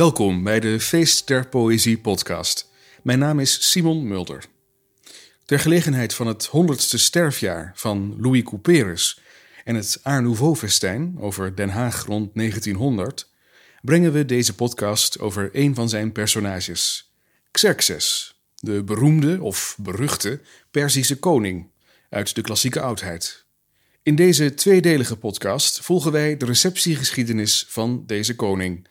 Welkom bij de Feest der Poëzie podcast. Mijn naam is Simon Mulder. Ter gelegenheid van het 100ste sterfjaar van Louis Couperus en het Art Nouveau-festijn over Den Haag rond 1900 brengen we deze podcast over een van zijn personages, Xerxes, de beroemde of beruchte Perzische koning uit de klassieke oudheid. In deze tweedelige podcast volgen wij de receptiegeschiedenis van deze koning,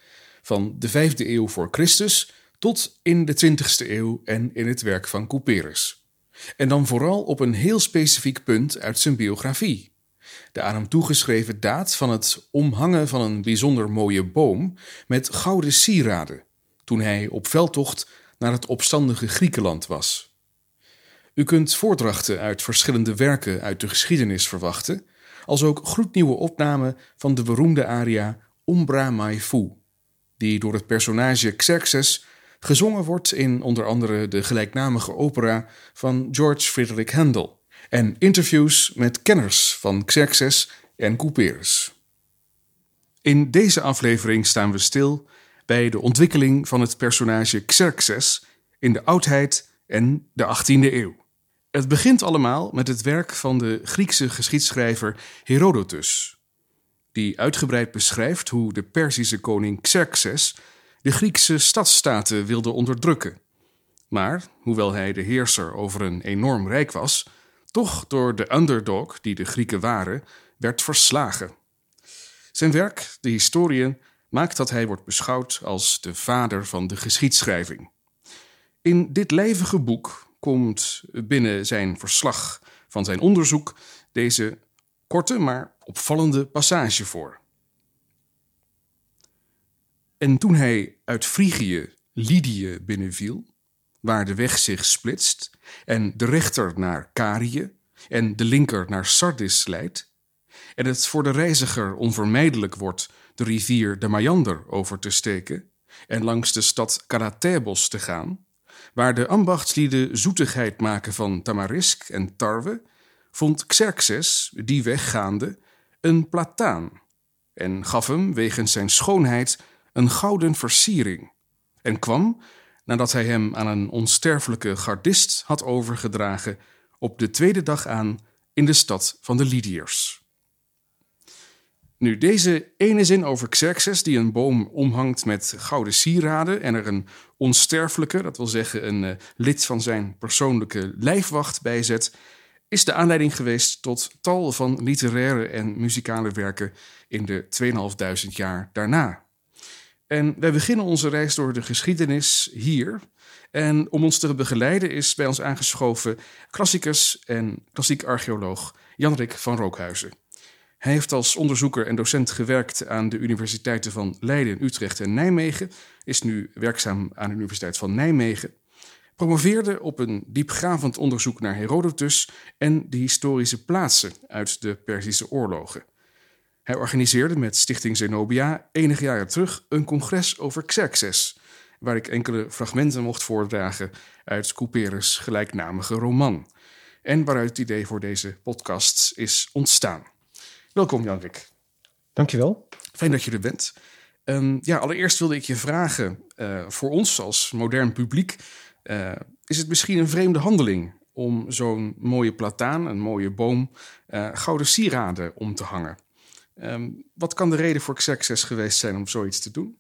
van de 5e eeuw voor Christus tot in de 20e eeuw en in het werk van Couperus. En dan vooral op een heel specifiek punt uit zijn biografie. De aan hem toegeschreven daad van het omhangen van een bijzonder mooie boom met gouden sieraden, toen hij op veldtocht naar het opstandige Griekenland was. U kunt voordrachten uit verschillende werken uit de geschiedenis verwachten, als ook gloednieuwe opnamen van de beroemde aria Umbra Mai Fu, die door het personage Xerxes gezongen wordt in onder andere de gelijknamige opera van George Friedrich Handel en interviews met kenners van Xerxes en Couperus. In deze aflevering staan we stil bij de ontwikkeling van het personage Xerxes in de oudheid en de 18e eeuw. Het begint allemaal met het werk van de Griekse geschiedschrijver Herodotus, die uitgebreid beschrijft hoe de Perzische koning Xerxes de Griekse stadstaten wilde onderdrukken. Maar, hoewel hij de heerser over een enorm rijk was, toch door de underdog, die de Grieken waren, werd verslagen. Zijn werk, de Historien, maakt dat hij wordt beschouwd als de vader van de geschiedschrijving. In dit lijvige boek komt binnen zijn verslag van zijn onderzoek deze korte maar opvallende passage voor. En toen hij uit Frigië Lydië binnenviel, waar de weg zich splitst en de rechter naar Carië en de linker naar Sardis leidt, en het voor de reiziger onvermijdelijk wordt de rivier de Mayander over te steken en langs de stad Karathebos te gaan, waar de ambachtslieden zoetigheid maken van tamarisk en tarwe, vond Xerxes, die weggaande, een plataan en gaf hem wegens zijn schoonheid een gouden versiering en kwam, nadat hij hem aan een onsterfelijke gardist had overgedragen, op de tweede dag aan in de stad van de Lydiërs. Nu, deze ene zin over Xerxes, die een boom omhangt met gouden sieraden en er een onsterfelijke, dat wil zeggen een uh, lid van zijn persoonlijke lijfwacht bijzet, is de aanleiding geweest tot tal van literaire en muzikale werken in de 2500 jaar daarna. En wij beginnen onze reis door de geschiedenis hier. En om ons te begeleiden is bij ons aangeschoven klassicus en klassiek archeoloog Janrik van Rookhuizen. Hij heeft als onderzoeker en docent gewerkt aan de universiteiten van Leiden, Utrecht en Nijmegen, is nu werkzaam aan de Universiteit van Nijmegen, promoveerde op een diepgravend onderzoek naar Herodotus en de historische plaatsen uit de Perzische oorlogen. Hij organiseerde met Stichting Zenobia enige jaren terug een congres over Xerxes, waar ik enkele fragmenten mocht voordragen uit Couperus' gelijknamige roman, en waaruit het idee voor deze podcast is ontstaan. Welkom, Janrik. Dankjewel. Fijn dat je er bent. Um, ja, allereerst wilde ik je vragen, uh, voor ons als modern publiek, uh, is het misschien een vreemde handeling om zo'n mooie plataan, een mooie boom, uh, gouden sieraden om te hangen? Um, wat kan de reden voor Xerxes geweest zijn om zoiets te doen?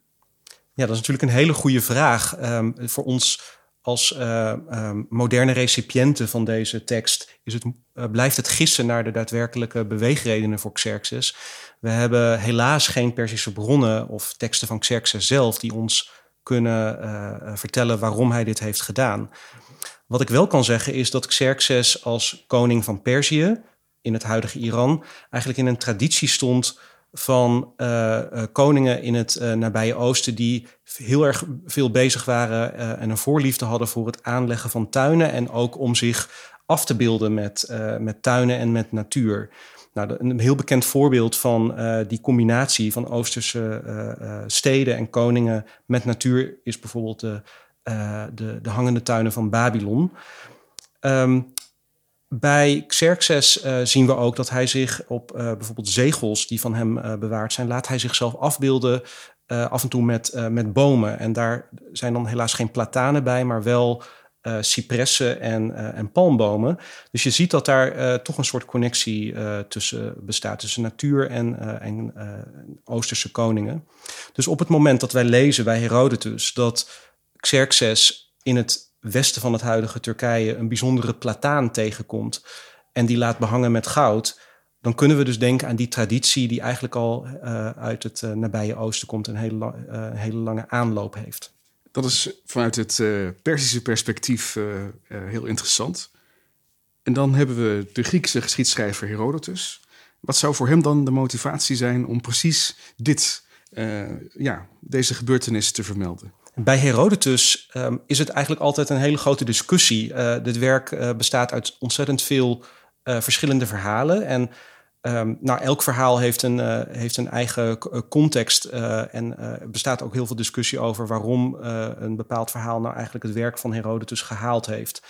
Ja, dat is natuurlijk een hele goede vraag. Um, voor ons als uh, um, moderne recipiënten van deze tekst is het, blijft het gissen naar de daadwerkelijke beweegredenen voor Xerxes. We hebben helaas geen Persische bronnen of teksten van Xerxes zelf die ons kunnen uh, vertellen waarom hij dit heeft gedaan. Wat ik wel kan zeggen is dat Xerxes als koning van Perzië in het huidige Iran eigenlijk in een traditie stond van uh, uh, koningen in het nabije oosten die heel erg veel bezig waren en een voorliefde hadden voor het aanleggen van tuinen en ook om zich af te beelden met, met tuinen en met natuur. Nou, een heel bekend voorbeeld van die combinatie van Oosterse steden en koningen met natuur is bijvoorbeeld de, de, de hangende tuinen van Babylon. Um, bij Xerxes zien we ook dat hij zich op bijvoorbeeld zegels die van hem bewaard zijn, laat hij zichzelf afbeelden af en toe met, met bomen. En daar zijn dan helaas geen platanen bij, maar wel uh, cipressen en, uh, en palmbomen. Dus je ziet dat daar uh, toch een soort connectie tussen bestaat, tussen natuur en, en Oosterse koningen. Dus op het moment dat wij lezen bij Herodotus dat Xerxes in het westen van het huidige Turkije een bijzondere plataan tegenkomt en die laat behangen met goud, dan kunnen we dus denken aan die traditie die eigenlijk al uit het nabije oosten komt en een hele, hele lange aanloop heeft. Dat is vanuit het uh, Persische perspectief uh, uh, heel interessant. En dan hebben we de Griekse geschiedschrijver Herodotus. Wat zou voor hem dan de motivatie zijn om precies dit, ja, deze gebeurtenis te vermelden? Bij Herodotus um, is het eigenlijk altijd een hele grote discussie. dit werk bestaat uit ontzettend veel verschillende verhalen. En Um, nou, elk verhaal heeft een, uh, heeft een eigen eh, context uh, en er bestaat ook heel veel discussie over waarom een bepaald verhaal nou eigenlijk het werk van Herodotus gehaald heeft.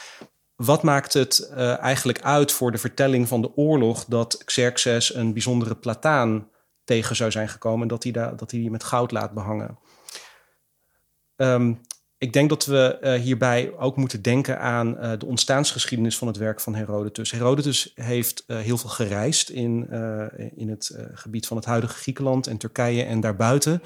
Wat maakt het eigenlijk uit voor de vertelling van de oorlog dat Xerxes een bijzondere plataan tegen zou zijn gekomen en dat hij, da dat hij die met goud laat behangen? Um, ik denk dat we uh, hierbij ook moeten denken aan uh, de ontstaansgeschiedenis van het werk van Herodotus. Herodotus heeft uh, heel veel gereisd in, in het gebied van het huidige Griekenland en Turkije en daarbuiten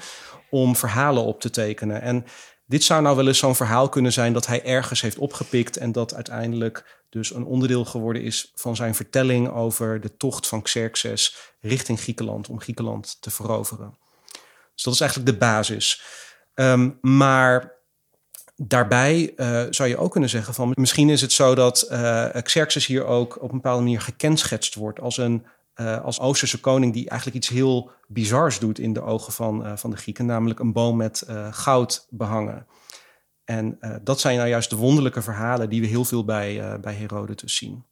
om verhalen op te tekenen. En dit zou nou wel eens zo'n verhaal kunnen zijn dat hij ergens heeft opgepikt en dat uiteindelijk dus een onderdeel geworden is van zijn vertelling over de tocht van Xerxes richting Griekenland om Griekenland te veroveren. Dus dat is eigenlijk de basis. Um, maar Daarbij uh, zou je ook kunnen zeggen van misschien is het zo dat uh, Xerxes hier ook op een bepaalde manier gekenschetst wordt als een uh, als Oosterse koning die eigenlijk iets heel bizars doet in de ogen van, van de Grieken, namelijk een boom met goud behangen. En dat zijn nou juist de wonderlijke verhalen die we heel veel bij, bij Herodotus zien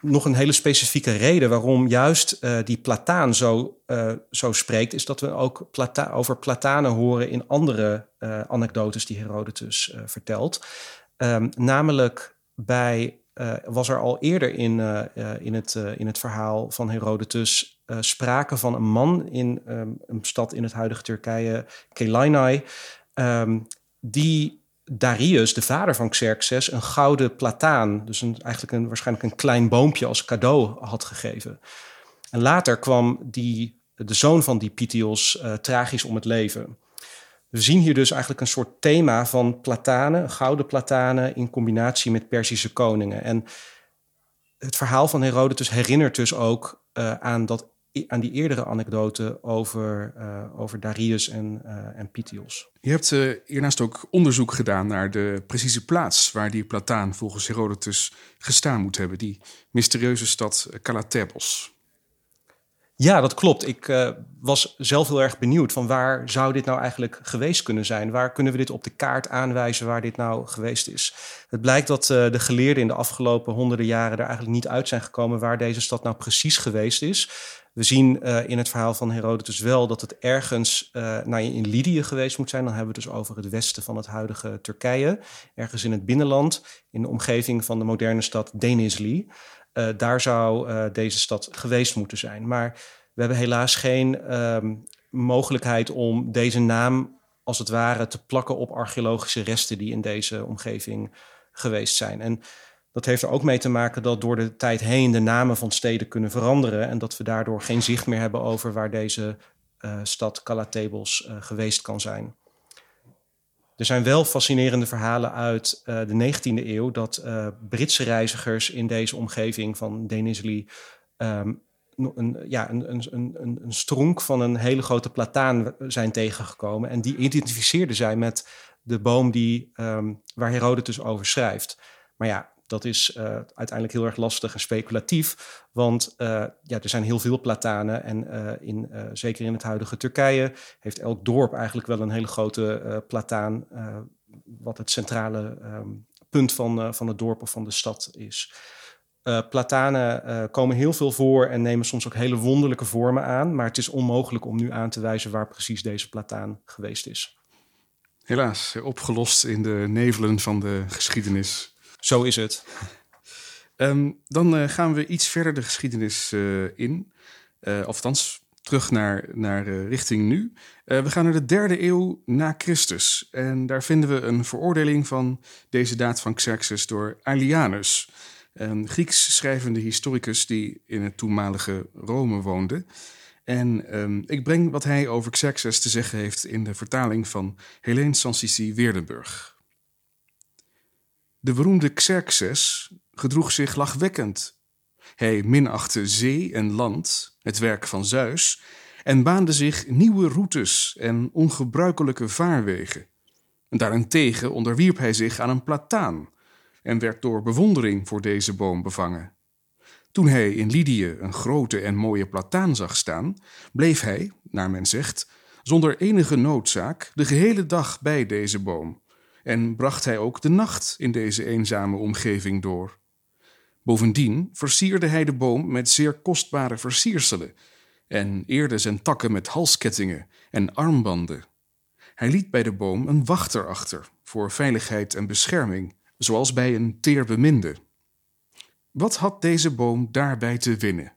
nog een hele specifieke reden waarom juist uh, die plataan zo, uh, zo spreekt, is dat we ook plata over platanen horen in andere uh, anekdotes die Herodotus vertelt. Um, namelijk bij, was er al eerder in, in, het, in het verhaal van Herodotus sprake van een man in um, een stad in het huidige Turkije, Kelainai, um, die Darius, de vader van Xerxes, een gouden plataan, dus eigenlijk een, waarschijnlijk een klein boompje als cadeau had gegeven. En later kwam die, de zoon van die Pythios uh, tragisch om het leven. We zien hier dus eigenlijk een soort thema van platanen, gouden platanen, in combinatie met Persische koningen. En het verhaal van Herodotus herinnert dus ook uh, aan dat aan die eerdere anekdote over, uh, over Darius en, uh, en Pythios. Je hebt uh, hiernaast ook onderzoek gedaan naar de precieze plaats waar die plataan volgens Herodotus gestaan moet hebben, die mysterieuze stad Calatebos. Ja, dat klopt. Ik was zelf heel erg benieuwd van waar zou dit nou eigenlijk geweest kunnen zijn? Waar kunnen we dit op de kaart aanwijzen waar dit nou geweest is? Het blijkt dat de geleerden in de afgelopen honderden jaren er eigenlijk niet uit zijn gekomen waar deze stad nou precies geweest is. We zien uh, in het verhaal van Herodotus wel dat het ergens uh, in Lydië geweest moet zijn. Dan hebben we het dus over het westen van het huidige Turkije. Ergens in het binnenland, in de omgeving van de moderne stad Denizli. Uh, daar zou deze stad geweest moeten zijn. Maar we hebben helaas geen um, mogelijkheid om deze naam als het ware te plakken op archeologische resten die in deze omgeving geweest zijn. En dat heeft er ook mee te maken dat door de tijd heen de namen van steden kunnen veranderen en dat we daardoor geen zicht meer hebben over waar deze uh, stad Calatebos uh, geweest kan zijn. Er zijn wel fascinerende verhalen uit uh, de 19e eeuw dat Britse reizigers in deze omgeving van Denizli um, een, ja, een, een, een, stronk van een hele grote plataan zijn tegengekomen. En die identificeerden zij met de boom die, um, waar Herodotus over schrijft. Maar ja, dat is uh, uiteindelijk heel erg lastig en speculatief. Want uh, ja, er zijn heel veel platanen. En uh, in, zeker in het huidige Turkije heeft elk dorp eigenlijk wel een hele grote plataan. wat het centrale um, punt van, van het dorp of van de stad is. platanen komen heel veel voor en nemen soms ook hele wonderlijke vormen aan. Maar het is onmogelijk om nu aan te wijzen waar precies deze plataan geweest is. Helaas, opgelost in de nevelen van de geschiedenis. Zo is het. Um, dan uh, gaan we iets verder de geschiedenis uh, in. Uh, althans, terug naar, naar richting nu. We gaan naar de derde eeuw na Christus. En daar vinden we een veroordeling van deze daad van Xerxes door Aelianus. Een Grieks schrijvende historicus die in het toenmalige Rome woonde. En um, ik breng wat hij over Xerxes te zeggen heeft in de vertaling van Helene Sanssouci Weerdenburg. De beroemde Xerxes gedroeg zich lachwekkend. Hij minachtte zee en land, het werk van Zeus, en baande zich nieuwe routes en ongebruikelijke vaarwegen. En daarentegen onderwierp hij zich aan een plataan en werd door bewondering voor deze boom bevangen. Toen hij in Lydië een grote en mooie plataan zag staan, bleef hij, naar men zegt, zonder enige noodzaak de gehele dag bij deze boom en bracht hij ook de nacht in deze eenzame omgeving door. Bovendien versierde hij de boom met zeer kostbare versierselen en eerde zijn takken met halskettingen en armbanden. Hij liet bij de boom een wachter achter voor veiligheid en bescherming, zoals bij een teerbeminde. Wat had deze boom daarbij te winnen?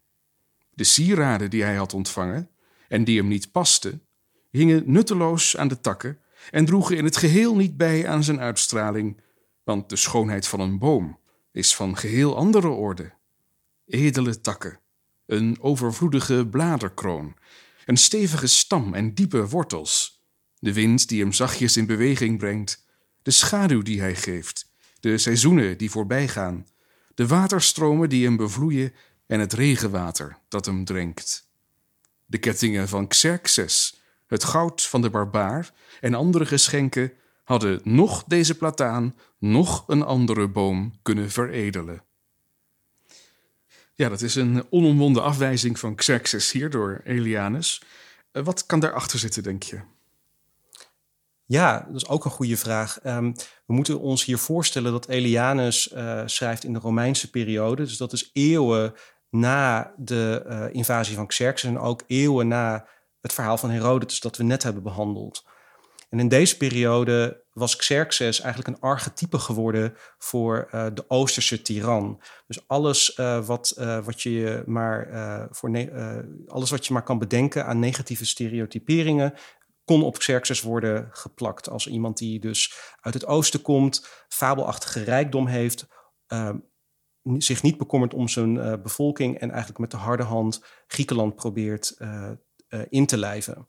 De sieraden die hij had ontvangen en die hem niet pasten, hingen nutteloos aan de takken en droegen in het geheel niet bij aan zijn uitstraling, want de schoonheid van een boom is van geheel andere orde. Edele takken, een overvloedige bladerkroon, een stevige stam en diepe wortels, de wind die hem zachtjes in beweging brengt, de schaduw die hij geeft, de seizoenen die voorbijgaan, de waterstromen die hem bevloeien en het regenwater dat hem drenkt. De kettingen van Xerxes, het goud van de barbaar en andere geschenken hadden nog deze plataan, nog een andere boom kunnen veredelen. Ja, dat is een onomwonden afwijzing van Xerxes hier door Elianus. Eh, wat kan daarachter zitten, denk je? Ja, dat is ook een goede vraag. Um, we moeten ons hier voorstellen dat Elianus uh, schrijft in de Romeinse periode. Dus dat is eeuwen na de uh, invasie van Xerxes en ook eeuwen na het verhaal van Herodotus dat we net hebben behandeld. En in deze periode was Xerxes eigenlijk een archetype geworden voor uh, de Oosterse tiran. Dus alles, uh, wat, uh, wat je maar voor alles wat je maar kan bedenken aan negatieve stereotyperingen, kon op Xerxes worden geplakt. Als iemand die dus uit het oosten komt, fabelachtige rijkdom heeft, zich niet bekommert om zijn bevolking en eigenlijk met de harde hand Griekenland probeert in te lijven.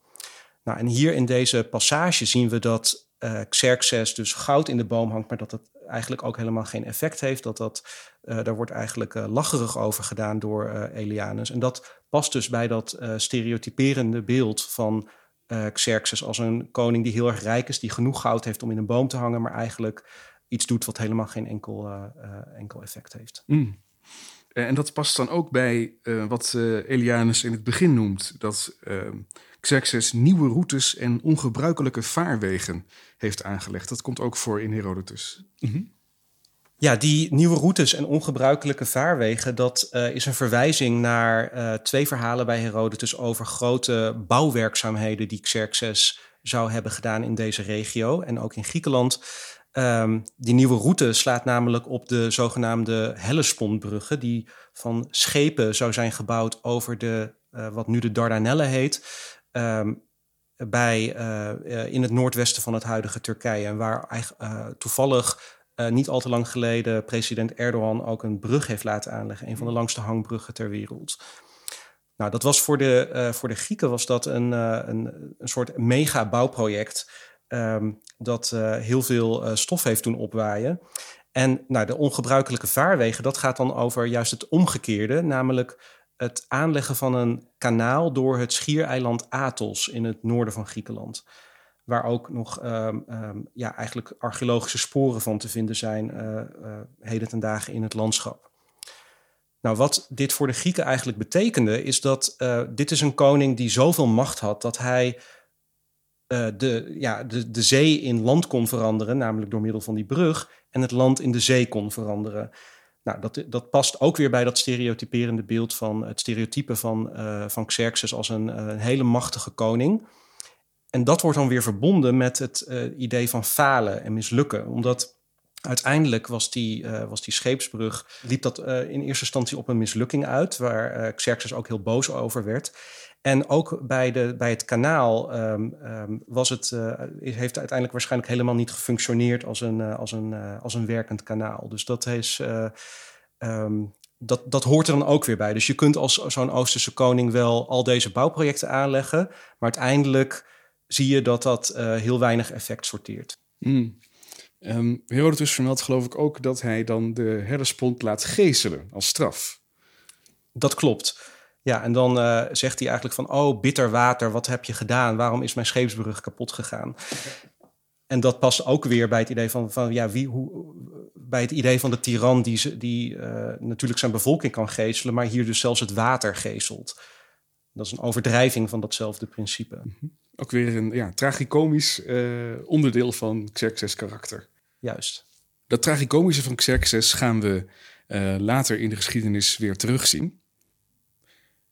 Nou, en hier in deze passage zien we dat uh, Xerxes dus goud in de boom hangt, maar dat het eigenlijk ook helemaal geen effect heeft. Dat dat, uh, daar wordt eigenlijk lacherig over gedaan door Elianus. En dat past dus bij dat stereotyperende beeld van Xerxes als een koning die heel erg rijk is, die genoeg goud heeft om in een boom te hangen, maar eigenlijk iets doet wat helemaal geen enkel, enkel effect heeft. Mm. Eh, en dat past dan ook bij uh, wat uh, Elianus in het begin noemt: dat uh, Xerxes nieuwe routes en ongebruikelijke vaarwegen heeft aangelegd. Dat komt ook voor in Herodotus. -hmm. Ja, die nieuwe routes en ongebruikelijke vaarwegen, dat is een verwijzing naar twee verhalen bij Herodotus over grote bouwwerkzaamheden die Xerxes zou hebben gedaan in deze regio en ook in Griekenland. Um, die nieuwe route slaat namelijk op de zogenaamde Hellespontbruggen, die van schepen zou zijn gebouwd over de, uh, wat nu de Dardanellen heet, um, bij, uh, in het noordwesten van het huidige Turkije. En waar uh, toevallig niet al te lang geleden president Erdogan ook een brug heeft laten aanleggen, een van de langste hangbruggen ter wereld. Nou, dat was voor de, voor de Grieken was dat een, een, een soort mega bouwproject. Um, dat uh, heel veel uh, stof heeft doen opwaaien. En nou, de ongebruikelijke vaarwegen, dat gaat dan over juist het omgekeerde, namelijk het aanleggen van een kanaal door het schiereiland Athos in het noorden van Griekenland. Waar ook nog um, um, ja, eigenlijk archeologische sporen van te vinden zijn, uh, heden ten dagen in het landschap. Nou, wat dit voor de Grieken eigenlijk betekende, is dat dit is een koning die zoveel macht had dat hij uh, de, ja, de, de zee in land kon veranderen, namelijk door middel van die brug, en het land in de zee kon veranderen. Nou, dat, dat past ook weer bij dat stereotyperende beeld van het stereotype van, uh, van Xerxes als een, een, hele machtige koning. En dat wordt dan weer verbonden met het idee van falen en mislukken, omdat Uiteindelijk was die, was die scheepsbrug, liep dat in eerste instantie op een mislukking uit, waar Xerxes ook heel boos over werd. En ook bij, de, bij het kanaal um, um, was het, heeft uiteindelijk waarschijnlijk helemaal niet gefunctioneerd als een, als een, als een werkend kanaal. Dus dat is. Um, dat, dat hoort er dan ook weer bij. Dus je kunt als zo'n Oosterse koning wel al deze bouwprojecten aanleggen, maar uiteindelijk zie je dat dat heel weinig effect sorteert. Mm. Herodotus vermeldt geloof ik ook dat hij dan de Hellespont laat geeselen als straf. Dat klopt. Ja, en dan uh, zegt hij eigenlijk van... oh, bitter water, wat heb je gedaan? Waarom is mijn scheepsbrug kapot gegaan? En dat past ook weer bij het idee van, van ja, wie, hoe, bij het idee van de tiran die, die uh, natuurlijk zijn bevolking kan geeselen, maar hier dus zelfs het water geeselt. Dat is een overdrijving van datzelfde principe. -hmm. Ook weer een ja, tragicomisch uh, onderdeel van Xerxes' karakter. Juist. Dat tragicomische van Xerxes gaan we uh, later in de geschiedenis weer terugzien.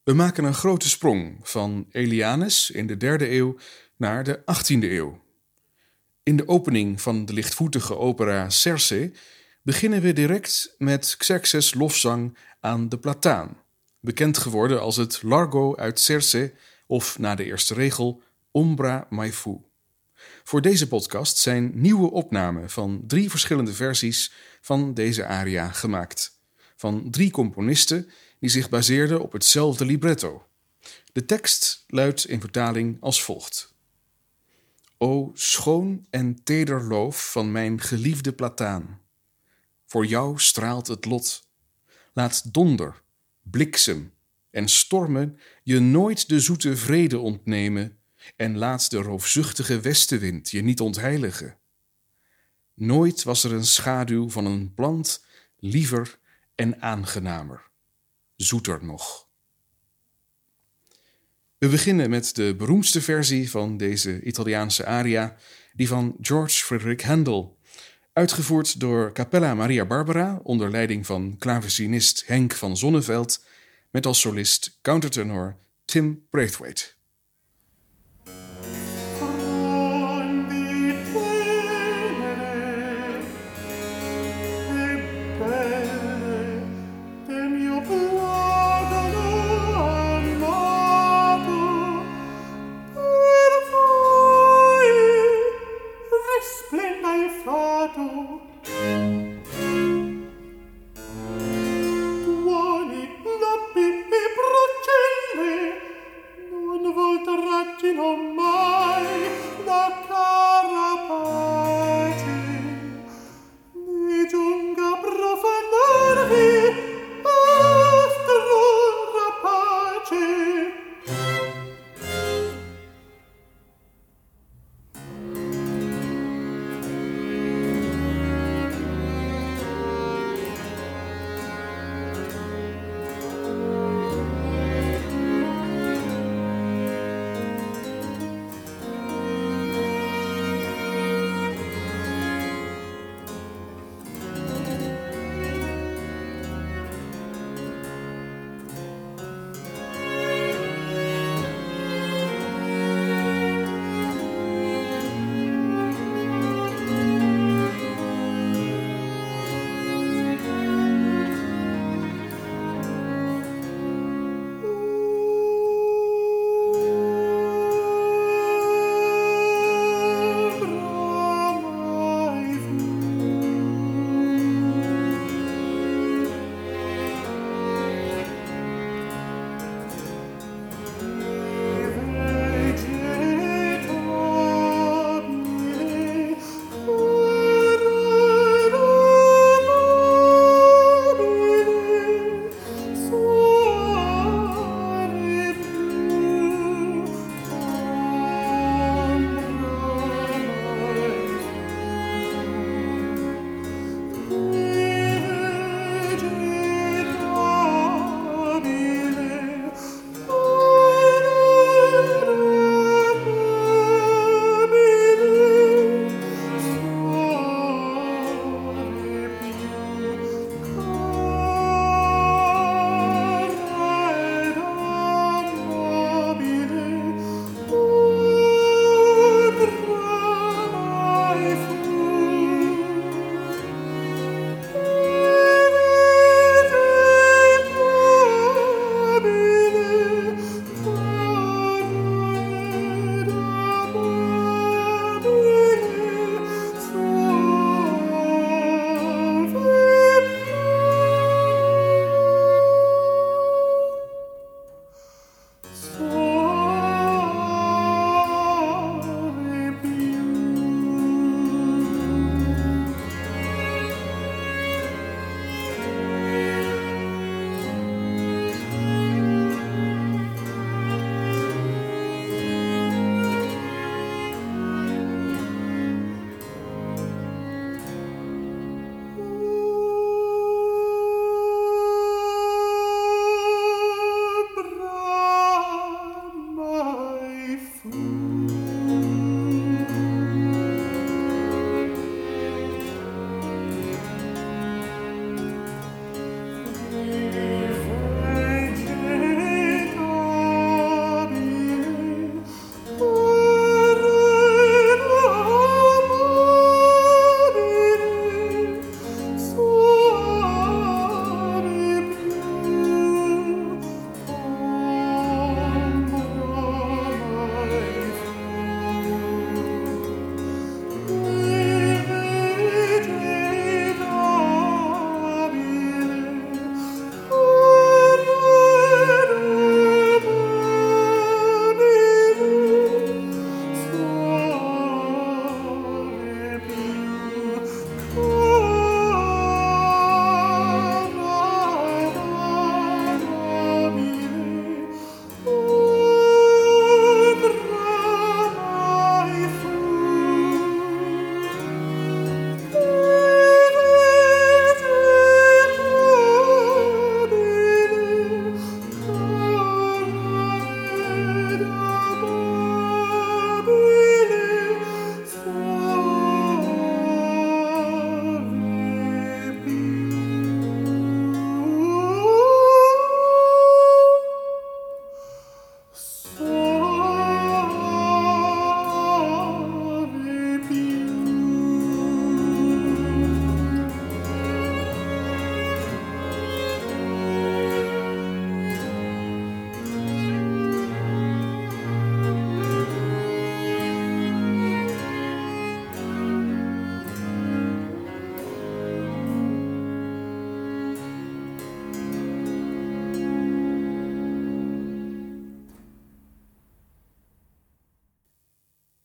We maken een grote sprong van Elianus in de derde eeuw naar de 18e eeuw. In de opening van de lichtvoetige opera Circe beginnen we direct met Xerxes' lofzang aan de Plataan, bekend geworden als het Largo uit Circe of na de eerste regel Ombra mai fu. Voor deze podcast zijn nieuwe opnamen van drie verschillende versies van deze aria gemaakt. Van drie componisten die zich baseerden op hetzelfde libretto. De tekst luidt in vertaling als volgt. O schoon en teder loof van mijn geliefde Plataan. Voor jou straalt het lot. Laat donder, bliksem en stormen je nooit de zoete vrede ontnemen en laat de roofzuchtige westenwind je niet ontheiligen. Nooit was er een schaduw van een plant liever en aangenamer, zoeter nog. We beginnen met de beroemdste versie van deze Italiaanse aria, die van George Frederick Handel, uitgevoerd door Capella Maria Barbara onder leiding van klavecinist Henk van Zonneveld, met als solist countertenor Tim Braithwaite.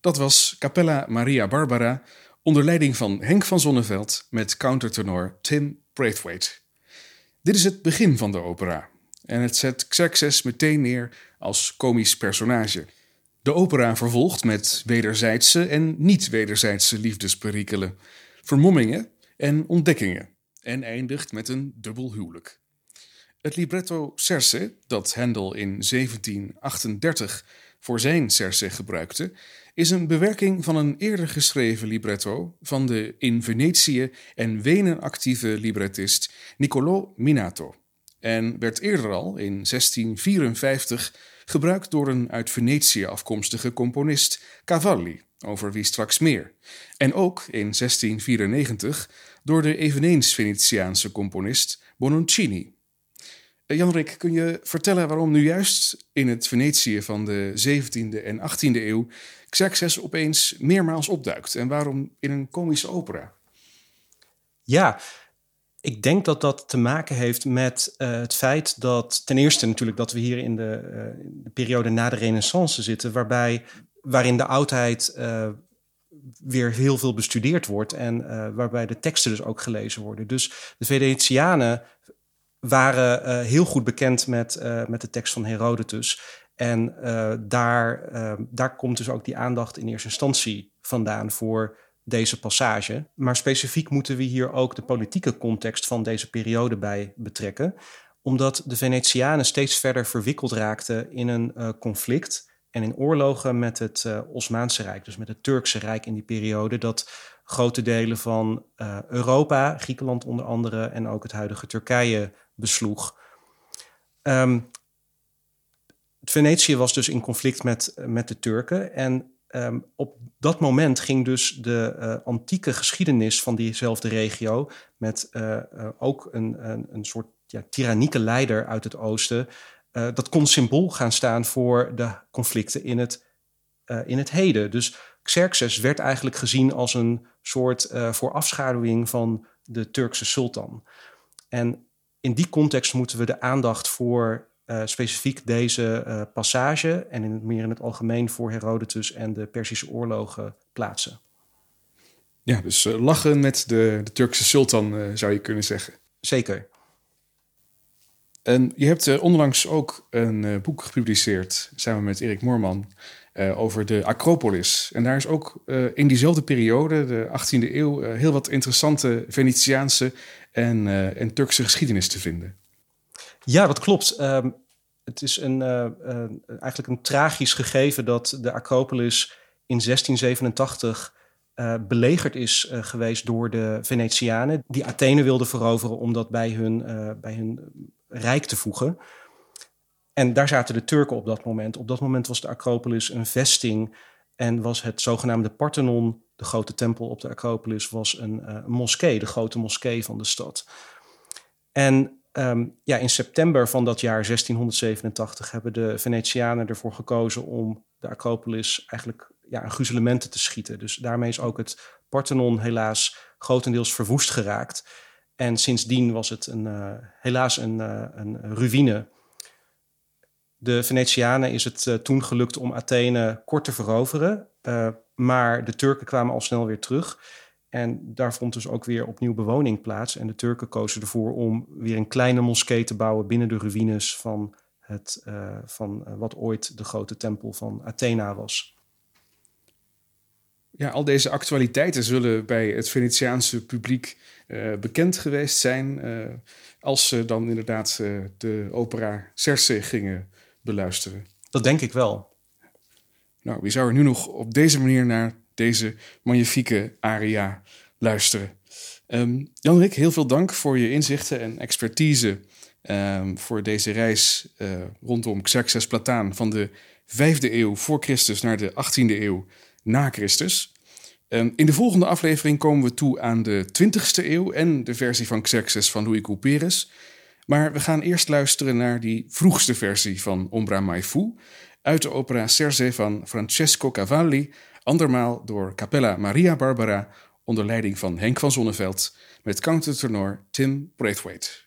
Dat was Capella Maria Barbara onder leiding van Henk van Zonneveld met countertenor Tim Braithwaite. Dit is het begin van de opera en het zet Xerxes meteen neer als komisch personage. De opera vervolgt met wederzijdse en niet-wederzijdse liefdesperikelen, vermommingen en ontdekkingen en eindigt met een dubbel huwelijk. Het libretto Cerse, dat Handel in 1738 voor zijn Cerse gebruikte, is een bewerking van een eerder geschreven libretto van de in Venetië en Wenen actieve librettist Niccolò Minato en werd eerder al in 1654 gebruikt door een uit Venetië afkomstige componist Cavalli, over wie straks meer, en ook in 1694 door de eveneens Venetiaanse componist Bononcini. Eh, Janrik, kun je vertellen waarom nu juist in het Venetië van de 17e en 18e eeuw Xerxes opeens meermaals opduikt en waarom in een komische opera? Ja, ik denk dat dat te maken heeft met uh, het feit dat ten eerste natuurlijk dat we hier in de, de periode na de Renaissance zitten, waarbij waarin de oudheid weer heel veel bestudeerd wordt en waarbij de teksten dus ook gelezen worden. Dus de Venetianen waren heel goed bekend met, met de tekst van Herodotus. En daar, daar komt dus ook die aandacht in eerste instantie vandaan voor deze passage. Maar specifiek moeten we hier ook de politieke context van deze periode bij betrekken, omdat de Venetianen steeds verder verwikkeld raakten in een conflict en in oorlogen met het uh, Osmaanse Rijk, dus met het Turkse Rijk in die periode, dat grote delen van Europa, Griekenland onder andere en ook het huidige Turkije besloeg. Um, Venetië was dus in conflict met, met de Turken en Um, op dat moment ging dus de uh, antieke geschiedenis van diezelfde regio, met uh, uh, ook een, een, een, soort ja, tyrannieke leider uit het oosten, dat kon symbool gaan staan voor de conflicten in het, in het heden. Dus Xerxes werd eigenlijk gezien als een soort voorafschaduwing van de Turkse sultan. En in die context moeten we de aandacht voor uh, specifiek deze uh, passage en in het, meer in het algemeen voor Herodotus en de Persische oorlogen plaatsen. Ja, dus uh, lachen met de, de, Turkse sultan zou je kunnen zeggen. Zeker. En je hebt onlangs ook een boek gepubliceerd samen met Erik Moorman over de Acropolis. En daar is ook in diezelfde periode, de 18e eeuw, heel wat interessante Venetiaanse en, en Turkse geschiedenis te vinden. Ja, dat klopt. Um, het is een, eigenlijk een tragisch gegeven dat de Acropolis in 1687 uh, eh, belegerd is geweest door de Venetianen, die Athene wilden veroveren om dat bij hun, bij hun rijk te voegen. En daar zaten de Turken op dat moment. Op dat moment was de Acropolis een vesting en was het zogenaamde Parthenon, de grote tempel op de Acropolis, was een, een moskee, de grote moskee van de stad. En Um, ja, in september van dat jaar 1687 hebben de Venetianen ervoor gekozen om de Acropolis eigenlijk ja, een te schieten. Dus daarmee is ook het Parthenon helaas grotendeels verwoest geraakt. En sindsdien was het een, uh, helaas een, uh, een ruïne. De Venetianen is het uh, toen gelukt om Athene kort te veroveren, maar de Turken kwamen al snel weer terug. En daar vond dus ook weer opnieuw bewoning plaats. En de Turken kozen ervoor om weer een kleine moskee te bouwen binnen de ruïnes van, het, uh, van wat ooit de grote tempel van Athena was. Ja, al deze actualiteiten zullen bij het Venetiaanse publiek bekend geweest zijn. als ze dan inderdaad de opera Cerse gingen beluisteren. Dat denk ik wel. Nou, wie zou er nu nog op deze manier naar deze magnifieke aria luisteren. Um, Jan-Rik, heel veel dank voor je inzichten en expertise um, voor deze reis uh, rondom Xerxes Plataan van de 5e eeuw voor Christus naar de 18e eeuw na Christus. Um, in de volgende aflevering komen we toe aan de 20e eeuw en de versie van Xerxes van Louis Couperus. Maar we gaan eerst luisteren naar die vroegste versie van Ombra Mai Fu uit de opera Cerze van Francesco Cavalli andermaal door Capella Maria Barbara onder leiding van Henk van Zonneveld met countertenor Tim Braithwaite.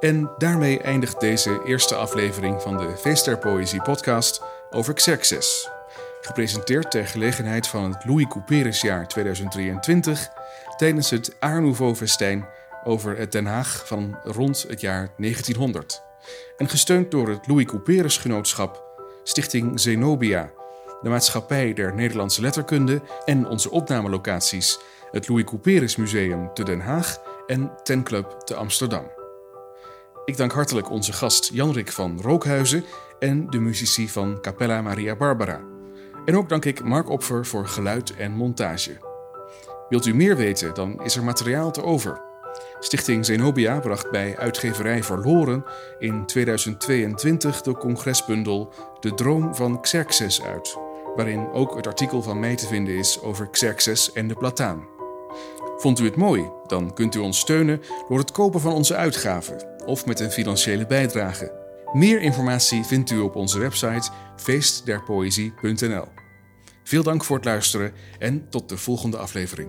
En daarmee eindigt deze eerste aflevering van de Feest der Poëzie podcast over Xerxes. Gepresenteerd ter gelegenheid van het Louis Couperusjaar 2023 tijdens het Art Nouveau festijn over het Den Haag van rond het jaar 1900. En gesteund door het Louis Couperus Genootschap, Stichting Zenobia, de Maatschappij der Nederlandse Letterkunde en onze opnamelocaties, het Louis Couperus Museum te Den Haag en Ten Club te Amsterdam. Ik dank hartelijk onze gast Janrik van Rookhuizen en de muzici van Capella Maria Barbara. En ook dank ik Mark Opfer voor geluid en montage. Wilt u meer weten, dan is er materiaal te over. Stichting Zenobia bracht bij uitgeverij Verloren in 2022 de congresbundel De Droom van Xerxes uit, waarin ook het artikel van mij te vinden is over Xerxes en de Plataan. Vond u het mooi? Dan kunt u ons steunen door het kopen van onze uitgaven of met een financiële bijdrage. Meer informatie vindt u op onze website feestderpoëzie.nl. Veel dank voor het luisteren en tot de volgende aflevering.